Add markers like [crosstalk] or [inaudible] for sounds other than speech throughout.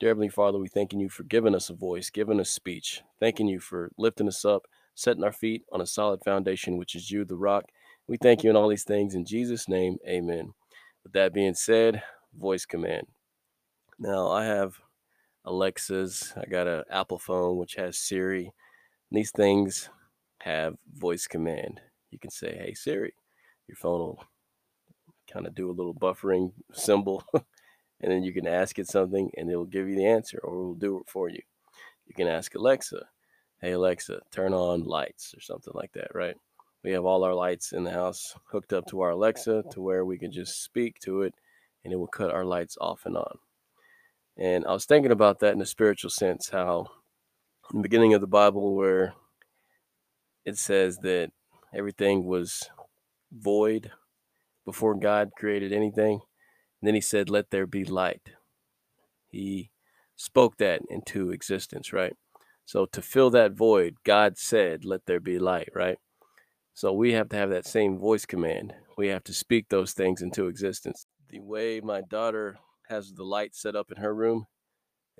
Dear Heavenly Father, we thanking you for giving us a voice, giving us speech, thanking you for lifting us up, setting our feet on a solid foundation, which is you, the rock. We thank you in all these things in Jesus' name, amen. With that being said, voice command. Now, I have Alexas, I got an Apple phone which has Siri. these things have voice command. You can say, hey, Siri. Your phone will kind of do a little buffering symbol [laughs] and then you can ask it something and it'll give you the answer or it'll do it for you. You can ask Alexa, hey Alexa, turn on lights or something like that, right? We have all our lights in the house hooked up to our Alexa to where we can just speak to it and it will cut our lights off and on. And I was thinking about that in a spiritual sense, how in the beginning of the Bible, where it says that everything was void before God created anything, and then he said, Let there be light. He spoke that into existence, right? So to fill that void, God said, Let there be light, right? So we have to have that same voice command. We have to speak those things into existence. The way my daughter has the light set up in her room,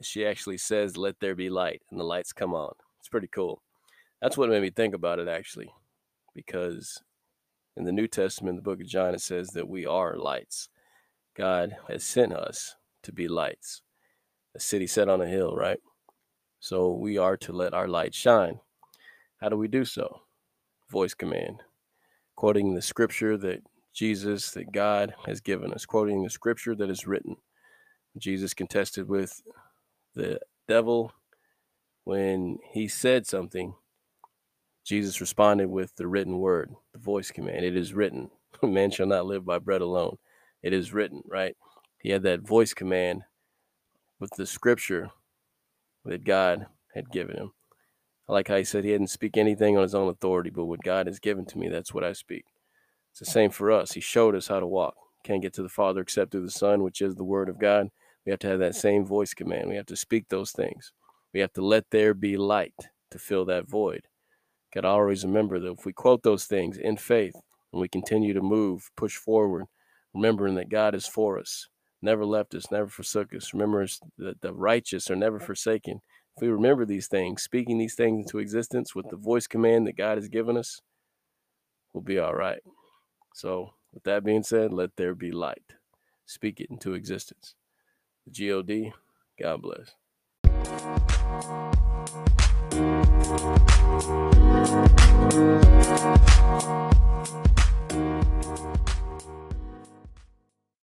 she actually says, Let there be light, and the lights come on. It's pretty cool. That's what made me think about it, actually, because in the New Testament, the book of John, it says that we are lights. God has sent us to be lights, a city set on a hill, right? So we are to let our light shine. How do we do so? Voice command, quoting the scripture that Jesus, that God has given us, quoting the scripture that is written. Jesus contested with the devil when he said something. Jesus responded with the written word, the voice command. It is written, [laughs] man shall not live by bread alone it is written, right? He had that voice command with the scripture that God had given him. I like how he said he didn't speak anything on his own authority, but what God has given to me, that's what I speak. It's the same for us. He showed us how to walk. Can't get to the Father except through the Son, which is the Word of God. We have to have that same voice command. We have to speak those things. We have to let there be light to fill that void. Got to always remember that if we quote those things in faith and we continue to move, push forward, remembering that God is for us, never left us, never forsook us. Remember that the righteous are never forsaken. If we remember these things, speaking these things into existence with the voice command that God has given us, we'll be all right. So, with that being said, let there be light. Speak it into existence. The God, God bless.